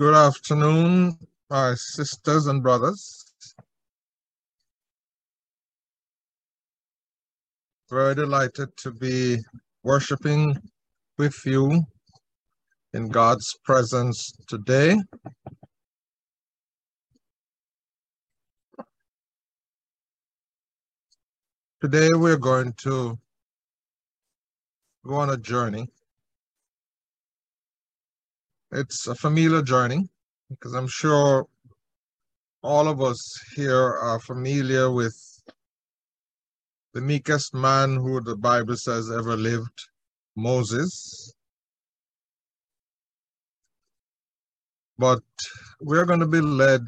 Good afternoon, my sisters and brothers. Very delighted to be worshiping with you in God's presence today. Today we're going to go on a journey it's a familiar journey because I'm sure all of us here are familiar with the meekest man who the Bible says ever lived, Moses. But we're going to be led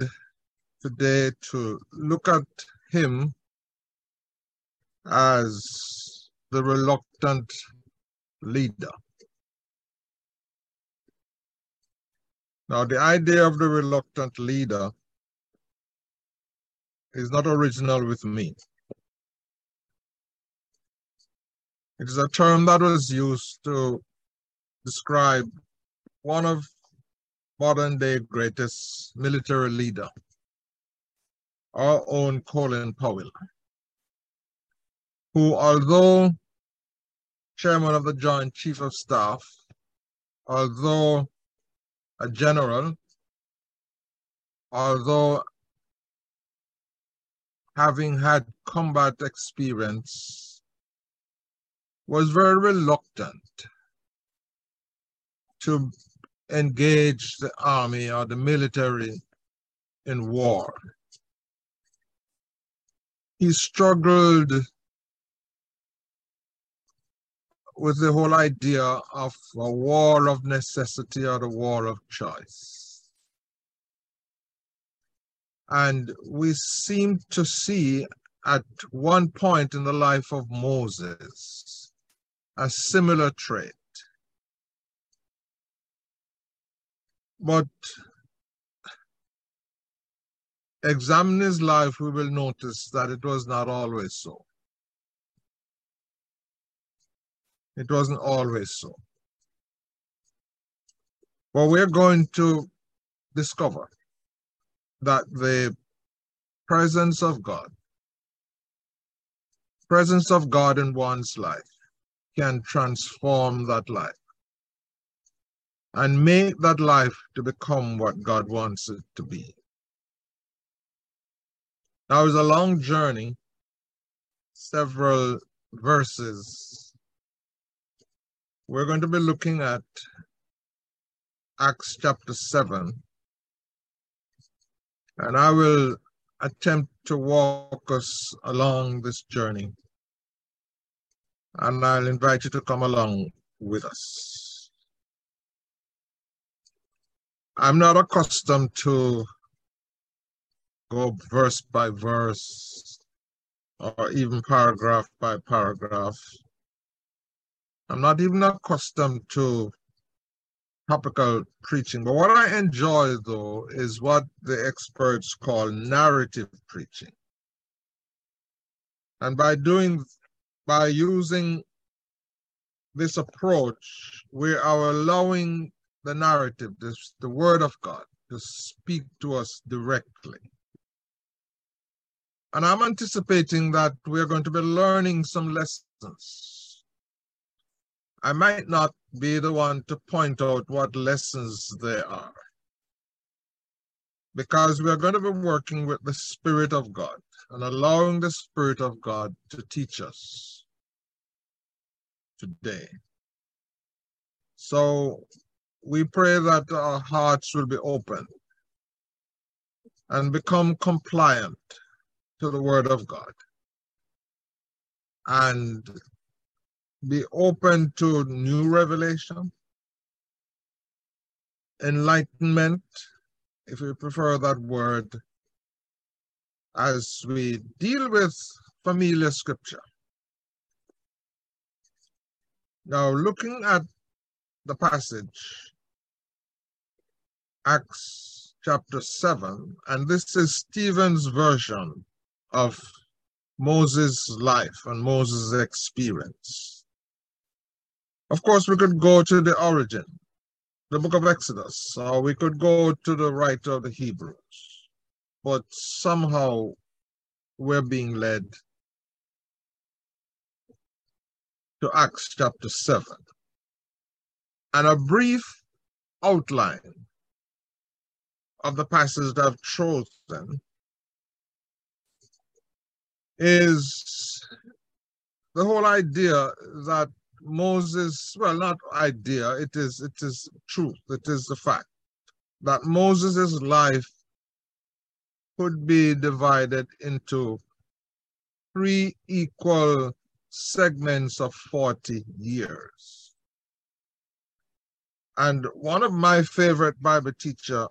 today to look at him as the reluctant leader. Now, the idea of the reluctant leader is not original with me. It is a term that was used to describe one of modern day greatest military leader, our own Colin Powell, who although chairman of the Joint Chief of Staff, although a general, although having had combat experience, was very reluctant to engage the army or the military in war. He struggled with the whole idea of a war of necessity or the war of choice. And we seem to see at one point in the life of Moses a similar trait. But examine his life, we will notice that it was not always so. It wasn't always so. But we're going to discover that the presence of God, presence of God in one's life can transform that life and make that life to become what God wants it to be. Now it was a long journey, several verses we're going to be looking at Acts chapter 7. And I will attempt to walk us along this journey. And I'll invite you to come along with us. I'm not accustomed to go verse by verse or even paragraph by paragraph. I'm not even accustomed to topical preaching. But what I enjoy, though, is what the experts call narrative preaching. And by doing, by using this approach, we are allowing the narrative, this, the word of God, to speak to us directly. And I'm anticipating that we're going to be learning some lessons I might not be the one to point out what lessons there are. Because we are going to be working with the Spirit of God and allowing the Spirit of God to teach us today. So we pray that our hearts will be open and become compliant to the Word of God. And be open to new revelation, enlightenment, if you prefer that word, as we deal with familiar scripture. Now, looking at the passage, Acts chapter 7, and this is Stephen's version of Moses' life and Moses' experience. Of course, we could go to the origin, the book of Exodus, or we could go to the writer of the Hebrews, but somehow we're being led to Acts chapter 7. And a brief outline of the passage that I've chosen is the whole idea that Moses, well, not idea, it is it is truth, it is the fact that Moses' life could be divided into three equal segments of 40 years. And one of my favorite Bible teacher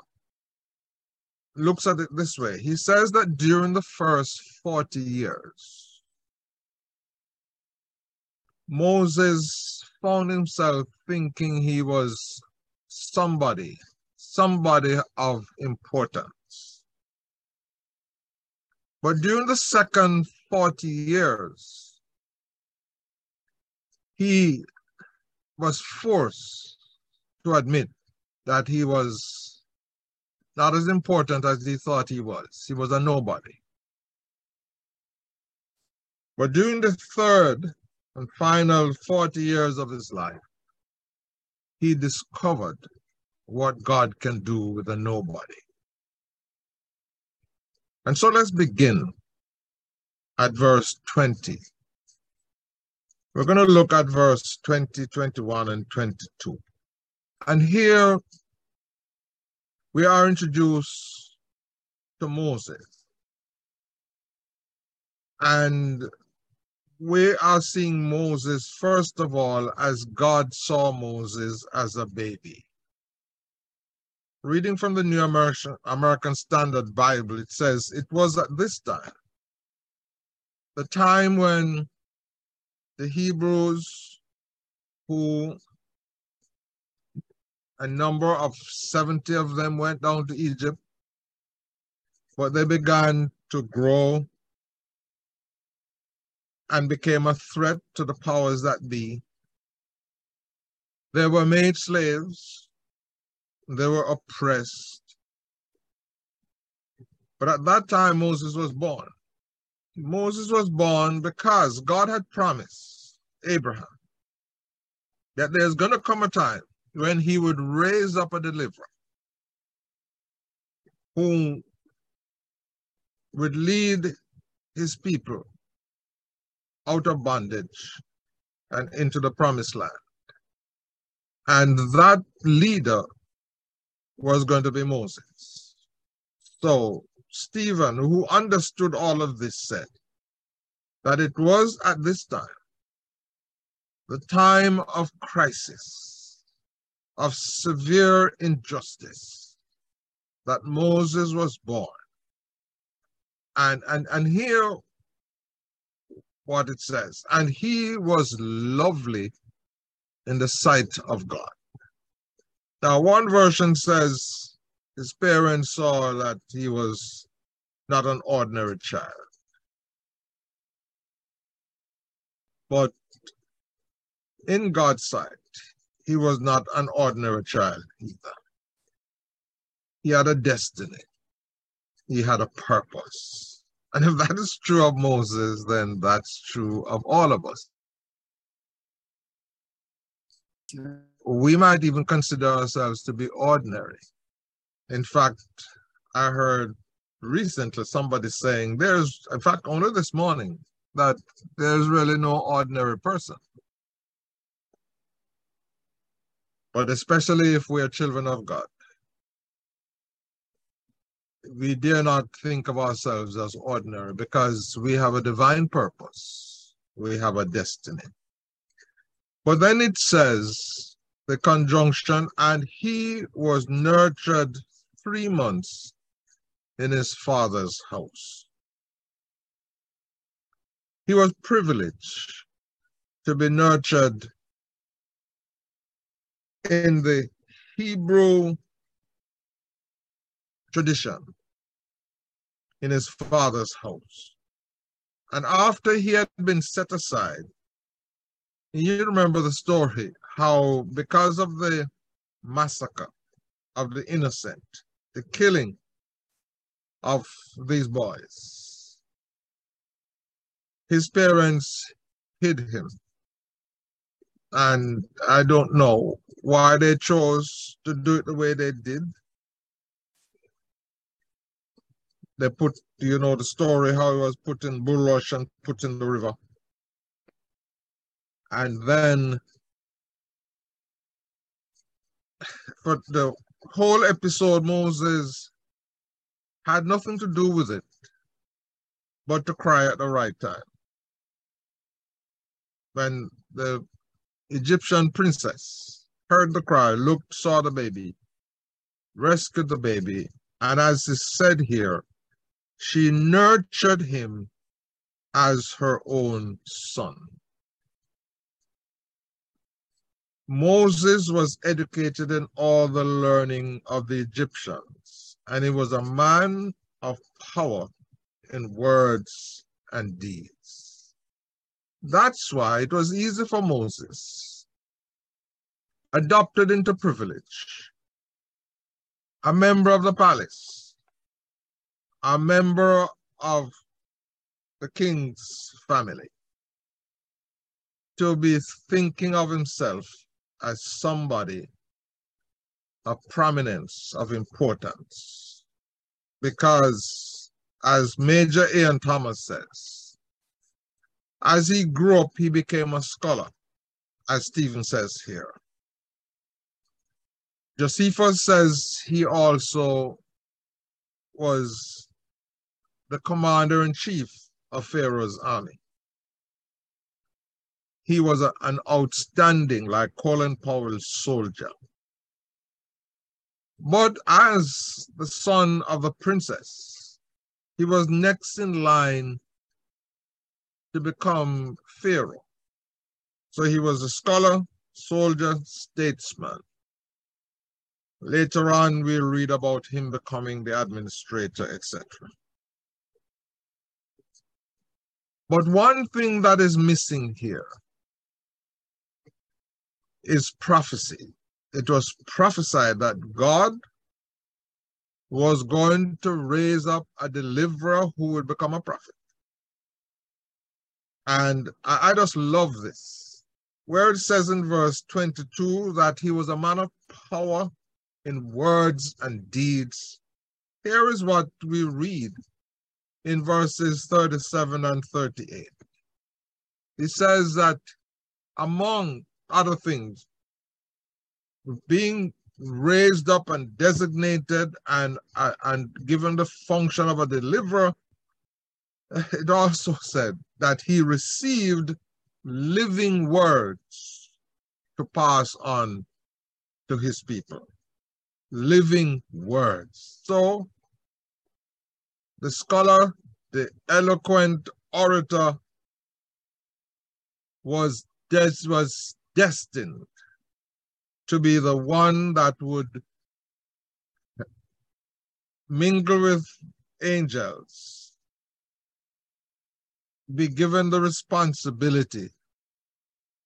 looks at it this way. He says that during the first 40 years, Moses found himself thinking he was somebody, somebody of importance. But during the second 40 years, he was forced to admit that he was not as important as he thought he was. He was a nobody. But during the third and final 40 years of his life, he discovered what God can do with a nobody. And so let's begin at verse 20. We're going to look at verse 20, 21, and 22. And here we are introduced to Moses. And we are seeing Moses, first of all, as God saw Moses as a baby. Reading from the New American, American Standard Bible, it says, It was at this time, the time when the Hebrews, who a number of 70 of them went down to Egypt, but they began to grow and became a threat to the powers that be. They were made slaves, they were oppressed. But at that time, Moses was born. Moses was born because God had promised Abraham that there's going to come a time when he would raise up a deliverer who would lead his people out of bondage and into the promised land. And that leader was going to be Moses. So Stephen, who understood all of this, said that it was at this time, the time of crisis, of severe injustice, that Moses was born. And, and, and here what it says. And he was lovely in the sight of God. Now, one version says his parents saw that he was not an ordinary child. But in God's sight, he was not an ordinary child either. He had a destiny. He had a purpose. And if that is true of Moses, then that's true of all of us. We might even consider ourselves to be ordinary. In fact, I heard recently somebody saying there's, in fact, only this morning, that there's really no ordinary person. But especially if we are children of God we dare not think of ourselves as ordinary because we have a divine purpose. We have a destiny. But then it says the conjunction, and he was nurtured three months in his father's house. He was privileged to be nurtured in the Hebrew tradition in his father's house. And after he had been set aside, you remember the story how, because of the massacre of the innocent, the killing of these boys. His parents hid him. And I don't know why they chose to do it the way they did. They put, you know, the story how he was put in bulrush and put in the river. And then for the whole episode, Moses had nothing to do with it but to cry at the right time. When the Egyptian princess heard the cry, looked, saw the baby, rescued the baby, and as is said here, she nurtured him as her own son. Moses was educated in all the learning of the Egyptians, and he was a man of power in words and deeds. That's why it was easy for Moses, adopted into privilege, a member of the palace, a member of the king's family, to be thinking of himself as somebody of prominence, of importance. Because, as Major Ian Thomas says, as he grew up, he became a scholar, as Stephen says here. Josephus says he also was the commander in chief of Pharaoh's army he was a, an outstanding, like Colin Powell, soldier. But as the son of a princess, he was next in line to become pharaoh. So he was a scholar, soldier, statesman. Later on, we'll read about him becoming the administrator, etc. But one thing that is missing here is prophecy. It was prophesied that God was going to raise up a deliverer who would become a prophet. And I, just love this. Where it says in verse 22 that he was a man of power in words and deeds. Here is what we read in verses 37 and 38. He says that among other things. Being raised up and designated and, uh, and given the function of a deliverer, it also said that he received living words to pass on to his people. Living words. So the scholar, the eloquent orator was, des- was destined to be the one that would mingle with angels, be given the responsibility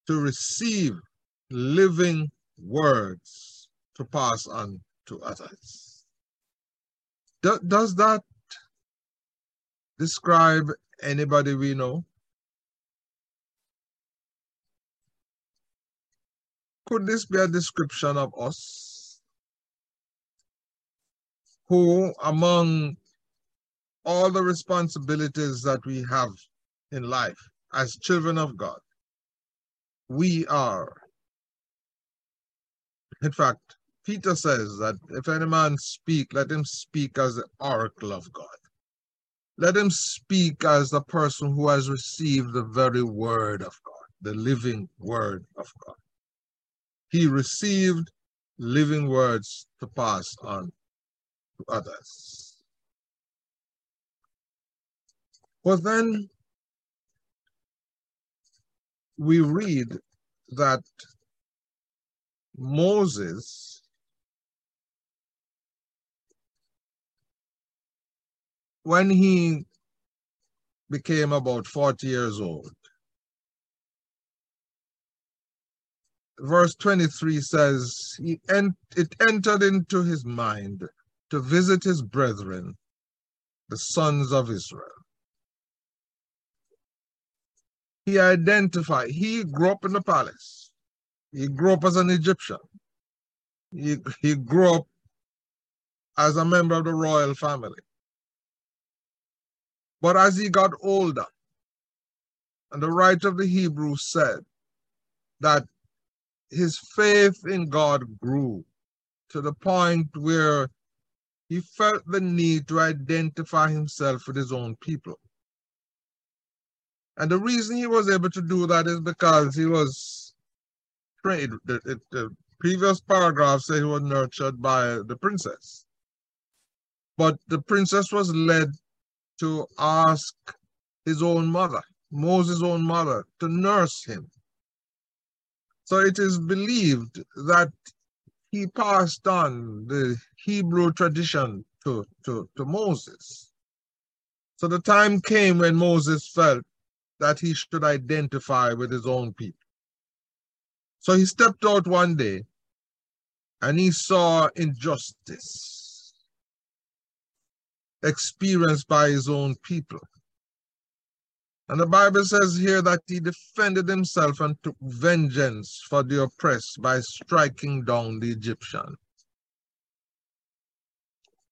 to receive living words to pass on to others. Do, does that describe anybody we know? Could this be a description of us? Who, among all the responsibilities that we have in life as children of God, we are. In fact, Peter says that if any man speak, let him speak as the oracle of God. Let him speak as the person who has received the very word of God, the living word of God he received living words to pass on to others. But then we read that Moses when he became about 40 years old, verse 23 says, he en- It entered into his mind to visit his brethren, the sons of Israel. He identified, he grew up in the palace. He grew up as an Egyptian. He, he grew up as a member of the royal family. But as he got older, and the writer of the Hebrews said that his faith in God grew to the point where he felt the need to identify himself with his own people. And the reason he was able to do that is because he was trained. The, the previous paragraph said he was nurtured by the princess. But the princess was led to ask his own mother, Moses' own mother, to nurse him. So it is believed that he passed on the Hebrew tradition to, to, to Moses. So the time came when Moses felt that he should identify with his own people. So he stepped out one day and he saw injustice experienced by his own people. And the Bible says here that he defended himself and took vengeance for the oppressed by striking down the Egyptian.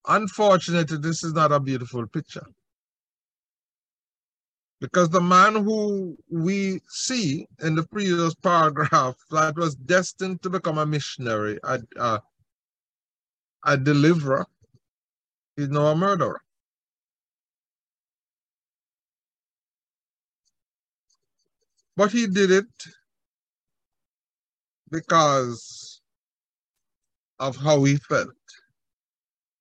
Unfortunately, this is not a beautiful picture. Because the man who we see in the previous paragraph that was destined to become a missionary, a, a, a deliverer, is now a murderer. But he did it because of how he felt.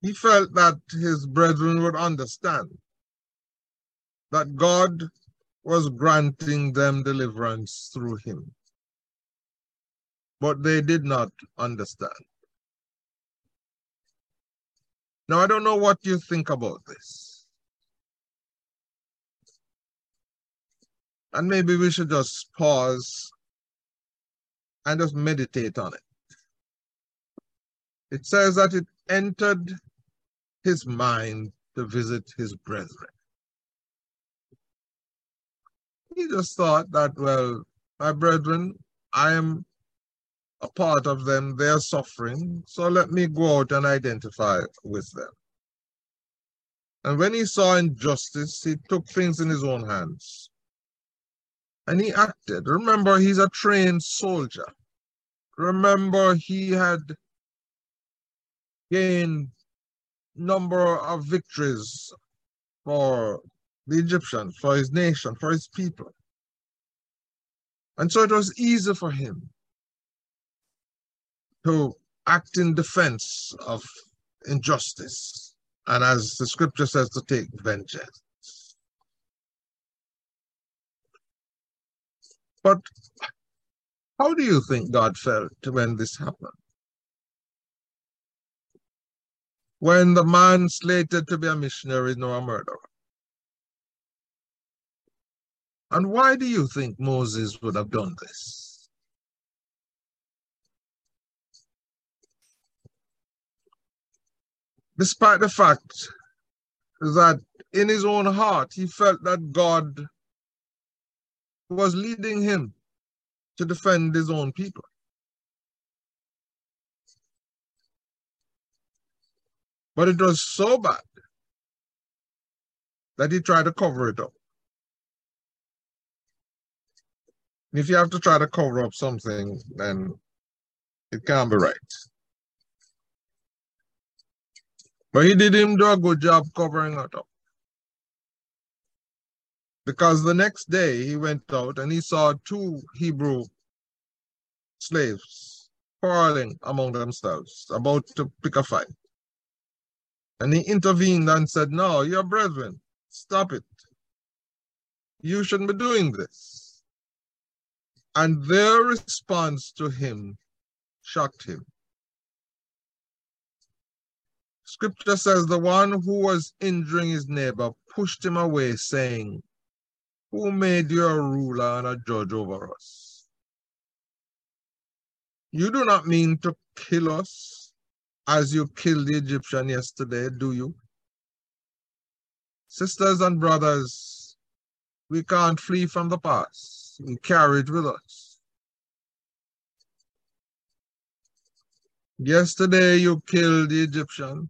He felt that his brethren would understand that God was granting them deliverance through him. But they did not understand. Now, I don't know what you think about this. And maybe we should just pause and just meditate on it. It says that it entered his mind to visit his brethren. He just thought that, well, my brethren, I am a part of them, they're suffering, so let me go out and identify with them. And when he saw injustice, he took things in his own hands and he acted. Remember, he's a trained soldier. Remember, he had gained number of victories for the Egyptians, for his nation, for his people. And so it was easy for him to act in defense of injustice, and as the scripture says, to take vengeance. But how do you think God felt when this happened? When the man slated to be a missionary is now a murderer. And why do you think Moses would have done this? Despite the fact that in his own heart he felt that God was leading him to defend his own people. But it was so bad that he tried to cover it up. If you have to try to cover up something, then it can't be right. But he did him do a good job covering it up. Because the next day he went out and he saw two Hebrew slaves quarreling among themselves, about to pick a fight. And he intervened and said, No, your brethren, stop it. You shouldn't be doing this. And their response to him shocked him. Scripture says the one who was injuring his neighbor pushed him away, saying, who made you a ruler and a judge over us? You do not mean to kill us as you killed the Egyptian yesterday, do you? Sisters and brothers, we can't flee from the past. We carry it with us. Yesterday you killed the Egyptian.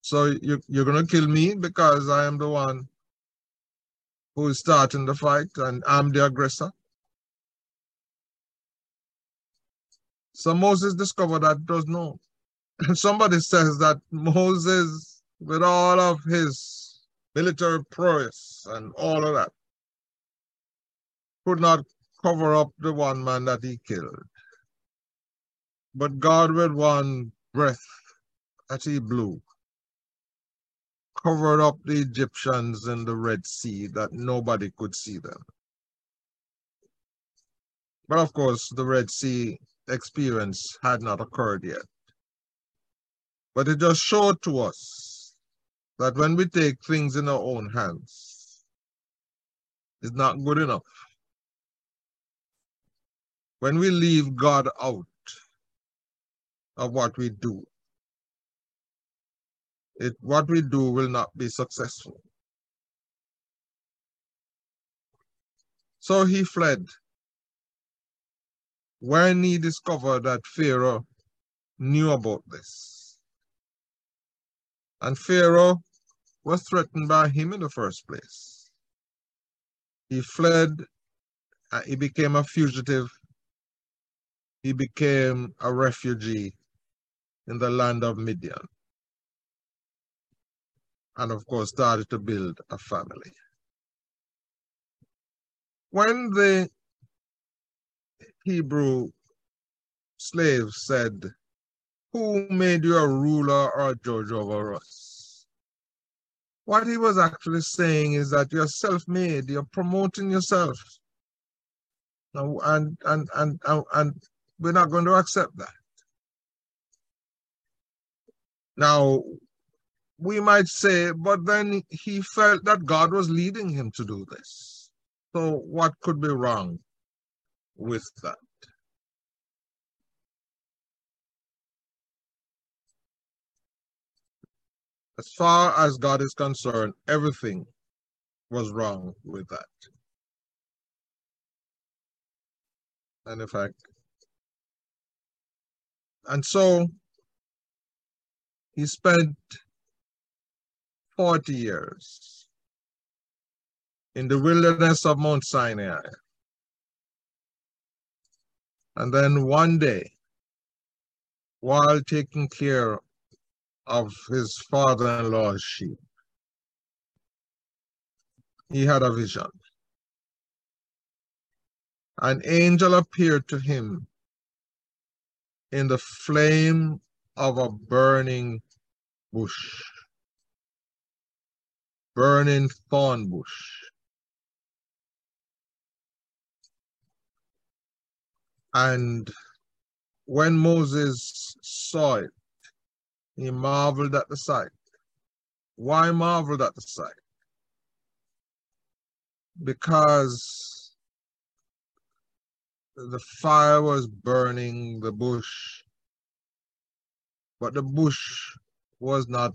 So you, you're going to kill me because I am the one who is starting the fight and I'm the aggressor. So Moses discovered that does not. And somebody says that Moses, with all of his military prowess and all of that, could not cover up the one man that he killed. But God, with one breath that he blew, covered up the Egyptians in the Red Sea that nobody could see them. But of course, the Red Sea experience had not occurred yet. But it just showed to us that when we take things in our own hands, it's not good enough. When we leave God out of what we do, it, what we do will not be successful. So he fled. When he discovered that Pharaoh knew about this. And Pharaoh was threatened by him in the first place. He fled, uh, he became a fugitive, he became a refugee in the land of Midian and of course started to build a family. When the Hebrew slaves said, who made you a ruler or a judge over us? What he was actually saying is that you're self-made, you're promoting yourself. And, and, and, and, and we're not going to accept that. Now, we might say, but then he felt that God was leading him to do this. So what could be wrong with that? As far as God is concerned, everything was wrong with that. And in fact, and so he spent 40 years in the wilderness of Mount Sinai. And then one day, while taking care of his father-in-law's sheep, he had a vision. An angel appeared to him in the flame of a burning bush burning thorn bush. And when Moses saw it, he marveled at the sight. Why marveled at the sight? Because the fire was burning the bush, but the bush was not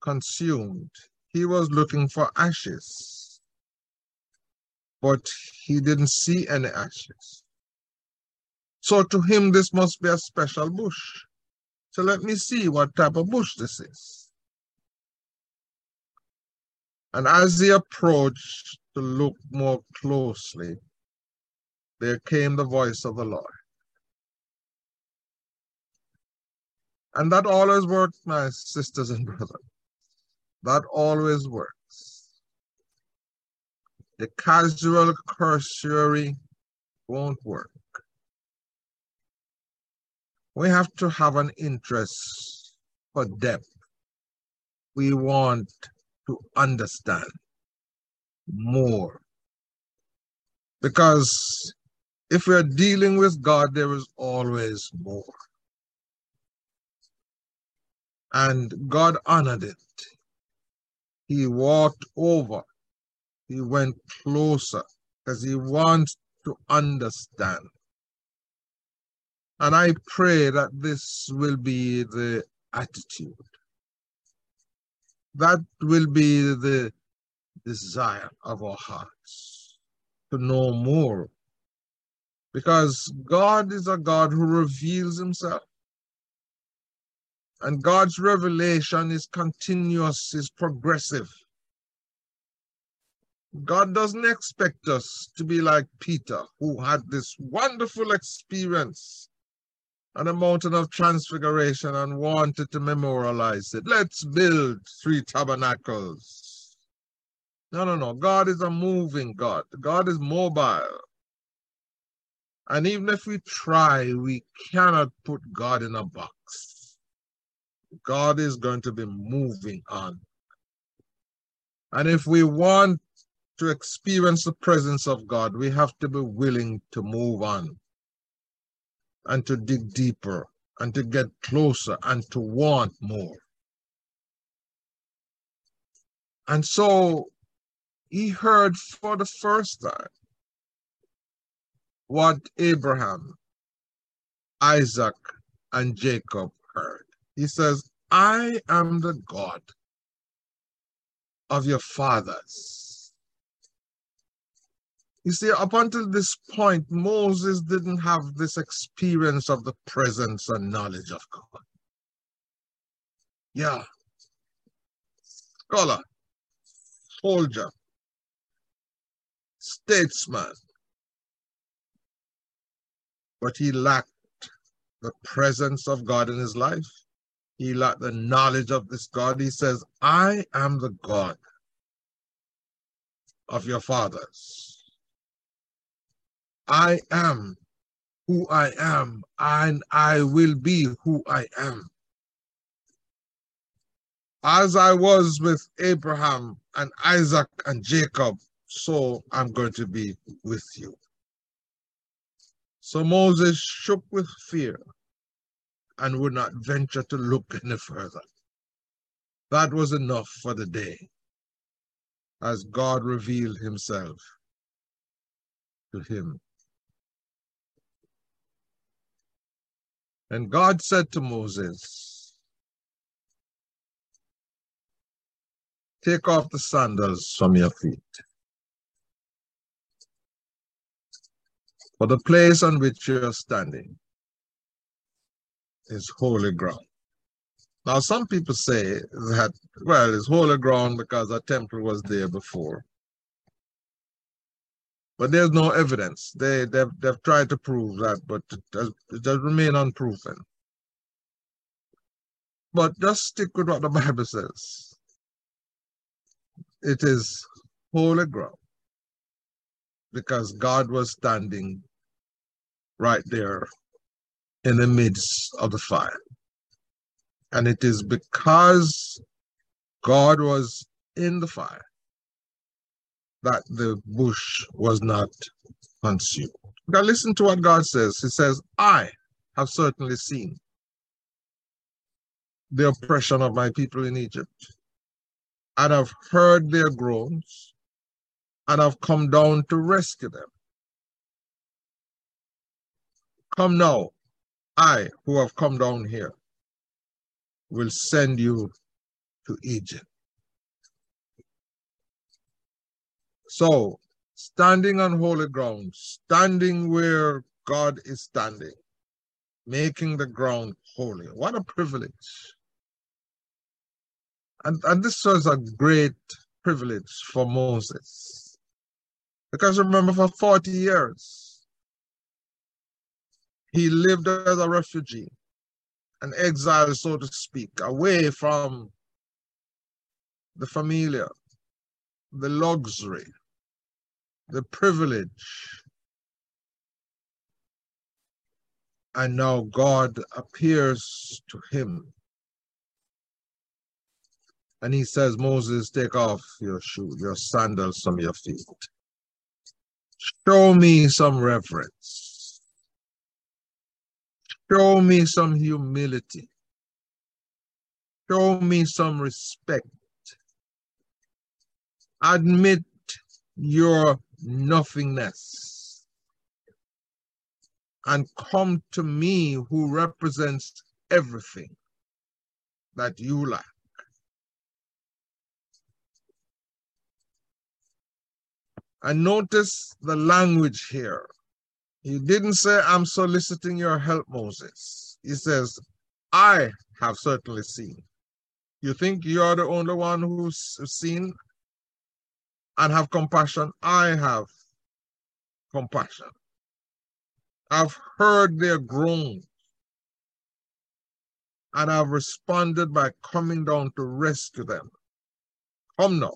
consumed. He was looking for ashes, but he didn't see any ashes. So to him, this must be a special bush. So let me see what type of bush this is. And as he approached to look more closely, there came the voice of the Lord. And that always worked, my sisters and brothers. That always works. The casual cursory won't work. We have to have an interest for depth. We want to understand more. Because if we're dealing with God, there is always more. And God honored it. He walked over. He went closer because he wants to understand. And I pray that this will be the attitude. That will be the desire of our hearts to know more. Because God is a God who reveals himself. And God's revelation is continuous, is progressive. God doesn't expect us to be like Peter, who had this wonderful experience on the mountain of transfiguration and wanted to memorialize it. Let's build three tabernacles. No, no, no. God is a moving God. God is mobile. And even if we try, we cannot put God in a box. God is going to be moving on. And if we want to experience the presence of God, we have to be willing to move on and to dig deeper and to get closer and to want more. And so he heard for the first time what Abraham, Isaac, and Jacob heard. He says, I am the God of your fathers you see, up until this point, Moses didn't have this experience of the presence and knowledge of God. Yeah. Scholar, soldier, statesman. But he lacked the presence of God in his life. He lacked the knowledge of this God. He says, I am the God of your fathers. I am who I am, and I will be who I am. As I was with Abraham and Isaac and Jacob, so I'm going to be with you. So Moses shook with fear and would not venture to look any further. That was enough for the day as God revealed himself to him. And God said to Moses, Take off the sandals from your feet. For the place on which you're standing is holy ground. Now, some people say that, well, it's holy ground because a temple was there before. But there's no evidence. They, they've, they've tried to prove that, but it does, it does remain unproven. But just stick with what the Bible says. It is holy ground because God was standing right there in the midst of the fire. And it is because God was in the fire that the bush was not consumed. Now listen to what God says. He says, I have certainly seen the oppression of my people in Egypt, and have heard their groans, and have come down to rescue them. Come now, I who have come down here will send you to Egypt. So, standing on holy ground, standing where God is standing, making the ground holy. What a privilege. And, and this was a great privilege for Moses. Because remember, for 40 years, he lived as a refugee, an exile, so to speak, away from the familiar, the luxury, the privilege. And now God appears to him. And he says, Moses, take off your shoe, your sandals from your feet. Show me some reverence. Show me some humility. Show me some respect. Admit your nothingness. and come to me who represents everything that you lack. And notice the language here. He didn't say, I'm soliciting your help, Moses. He says, I have certainly seen. You think you're the only one who's seen and have compassion? I have compassion. I've heard their groans and I've responded by coming down to rescue them. Come now,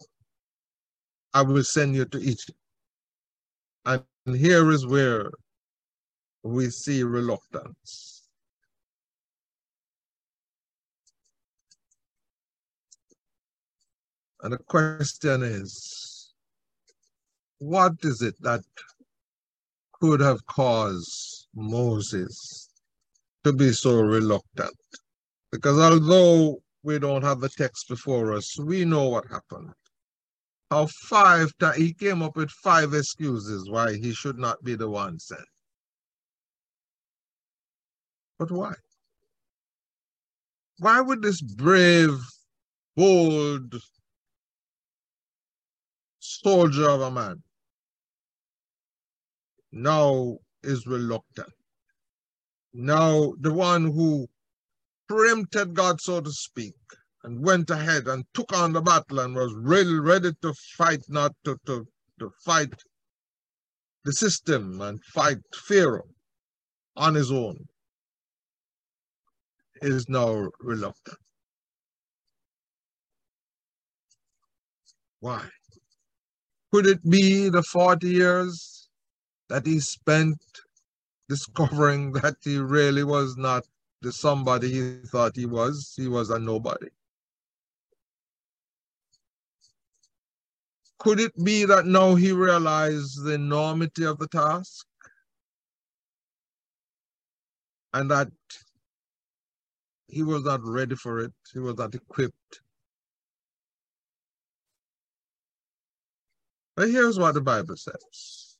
I will send you to Egypt. And here is where we see reluctance. And the question is, what is it that could have caused Moses to be so reluctant? Because although we don't have the text before us, we know what happened. How five he came up with five excuses why he should not be the one sent. But why? Why would this brave, bold soldier of a man now is reluctant? Now, the one who preempted God, so to speak, and went ahead and took on the battle and was really ready to fight, not to, to, to fight the system and fight Pharaoh on his own is now reluctant. Why? Could it be the 40 years that he spent discovering that he really was not the somebody he thought he was? He was a nobody. Could it be that now he realized the enormity of the task? And that he was not ready for it. He was not equipped. But here's what the Bible says.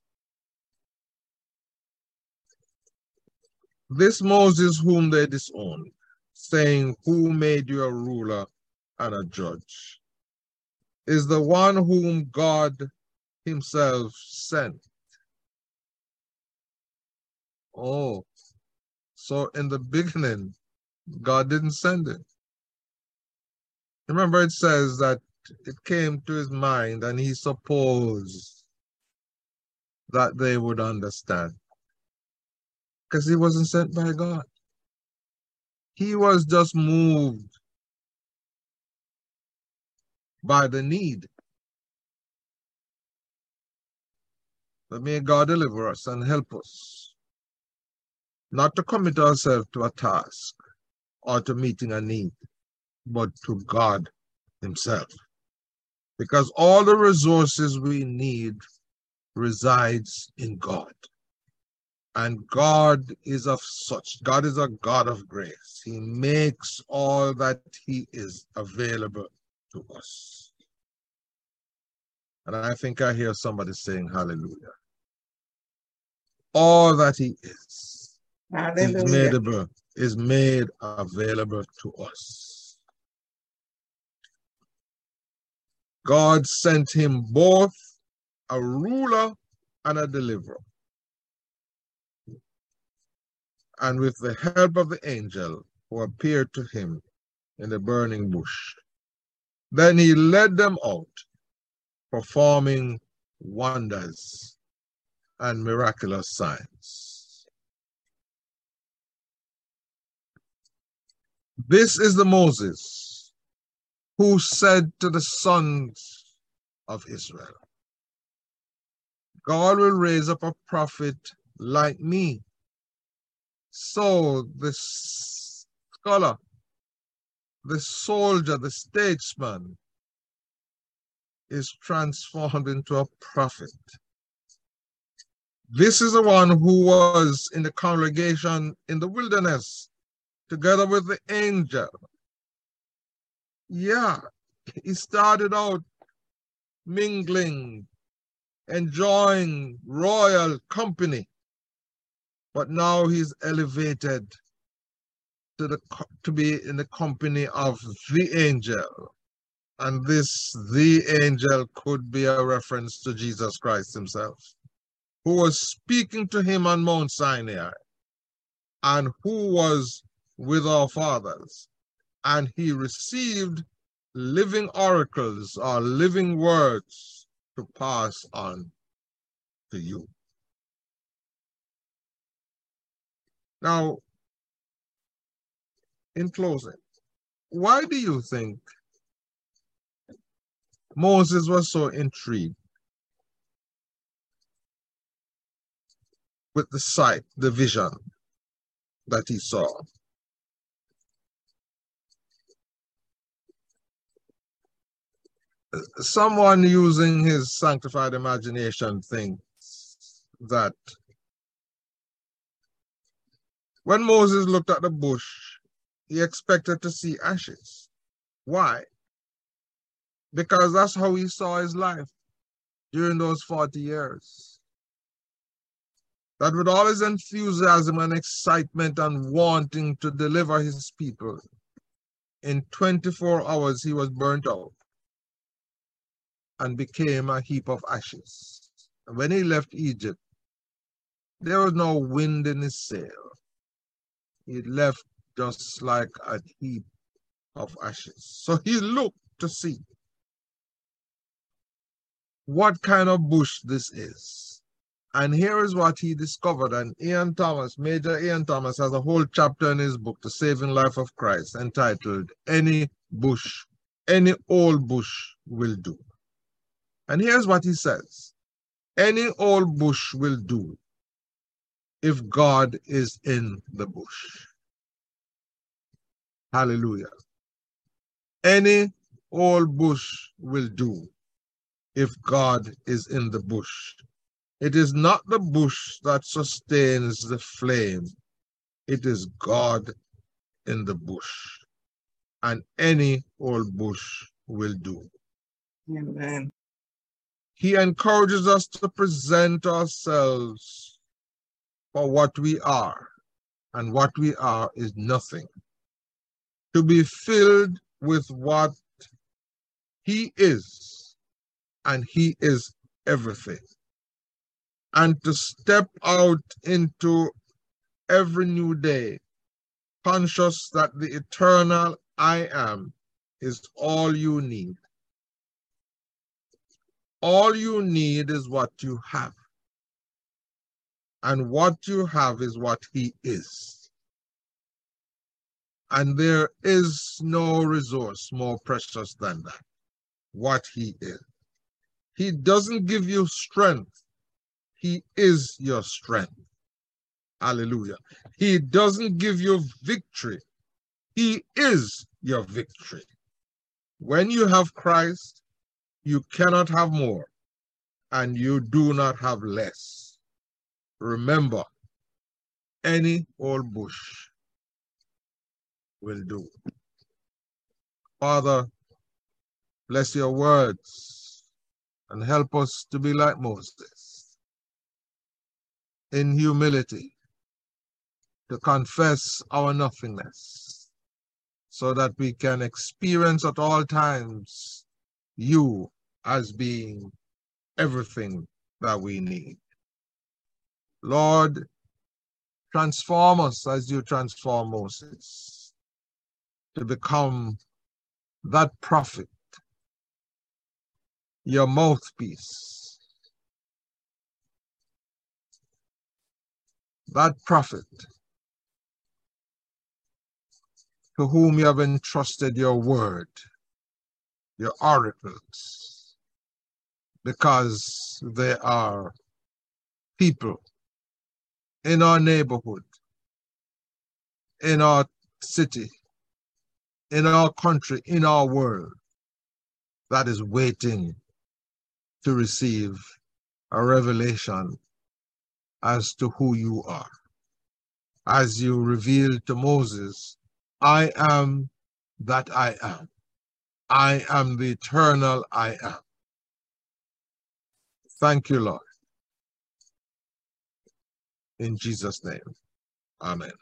This Moses whom they disowned, saying, Who made you a ruler and a judge? Is the one whom God himself sent. Oh, so in the beginning, God didn't send it. Remember, it says that it came to his mind and he supposed that they would understand. Because he wasn't sent by God. He was just moved by the need. But may God deliver us and help us not to commit ourselves to a task or to meeting a need, but to God Himself. Because all the resources we need resides in God. And God is of such, God is a God of grace. He makes all that He is available to us. And I think I hear somebody saying hallelujah. All that He is, Hallelujah. is made, is made available to us. God sent him both a ruler and a deliverer. And with the help of the angel who appeared to him in the burning bush, then he led them out, performing wonders and miraculous signs. This is the Moses who said to the sons of Israel, God will raise up a prophet like me. So the scholar, the soldier, the statesman is transformed into a prophet. This is the one who was in the congregation in the wilderness together with the angel. Yeah, he started out mingling, enjoying royal company. but now he's elevated to the to be in the company of the angel. And this the angel could be a reference to Jesus Christ himself, who was speaking to him on Mount Sinai and who was with our fathers. And he received living oracles or living words to pass on to you. Now, in closing, why do you think Moses was so intrigued with the sight, the vision that he saw? Someone using his sanctified imagination thinks that when Moses looked at the bush, he expected to see ashes. Why? Because that's how he saw his life during those 40 years. That with all his enthusiasm and excitement and wanting to deliver his people, in 24 hours he was burnt out and became a heap of ashes. And when he left Egypt, there was no wind in his sail he left just like a heap of ashes. So he looked to see what kind of bush this is. And here is what he discovered. And Ian Thomas, Major Ian Thomas, has a whole chapter in his book, The Saving Life of Christ, entitled Any Bush, Any Old Bush Will Do. And here's what he says Any old bush will do if God is in the bush. Hallelujah. Any old bush will do if God is in the bush. It is not the bush that sustains the flame, it is God in the bush. And any old bush will do. Amen. He encourages us to present ourselves for what we are, and what we are is nothing. To be filled with what He is, and He is everything. And to step out into every new day, conscious that the eternal I am is all you need. All you need is what you have. And what you have is what he is. And there is no resource more precious than that, what he is. He doesn't give you strength. He is your strength. Hallelujah. He doesn't give you victory. He is your victory. When you have Christ, you cannot have more, and you do not have less. Remember, any old bush will do. Father, bless your words and help us to be like Moses in humility, to confess our nothingness, so that we can experience at all times you as being everything that we need. Lord, transform us as you transform Moses to become that prophet, your mouthpiece, that prophet to whom you have entrusted your word, your oracles, because they are people in our neighborhood, in our city, in our country, in our world that is waiting to receive a revelation as to who you are. As you revealed to Moses, I am that I am. I am the eternal I am. Thank you, Lord. In Jesus' name, amen.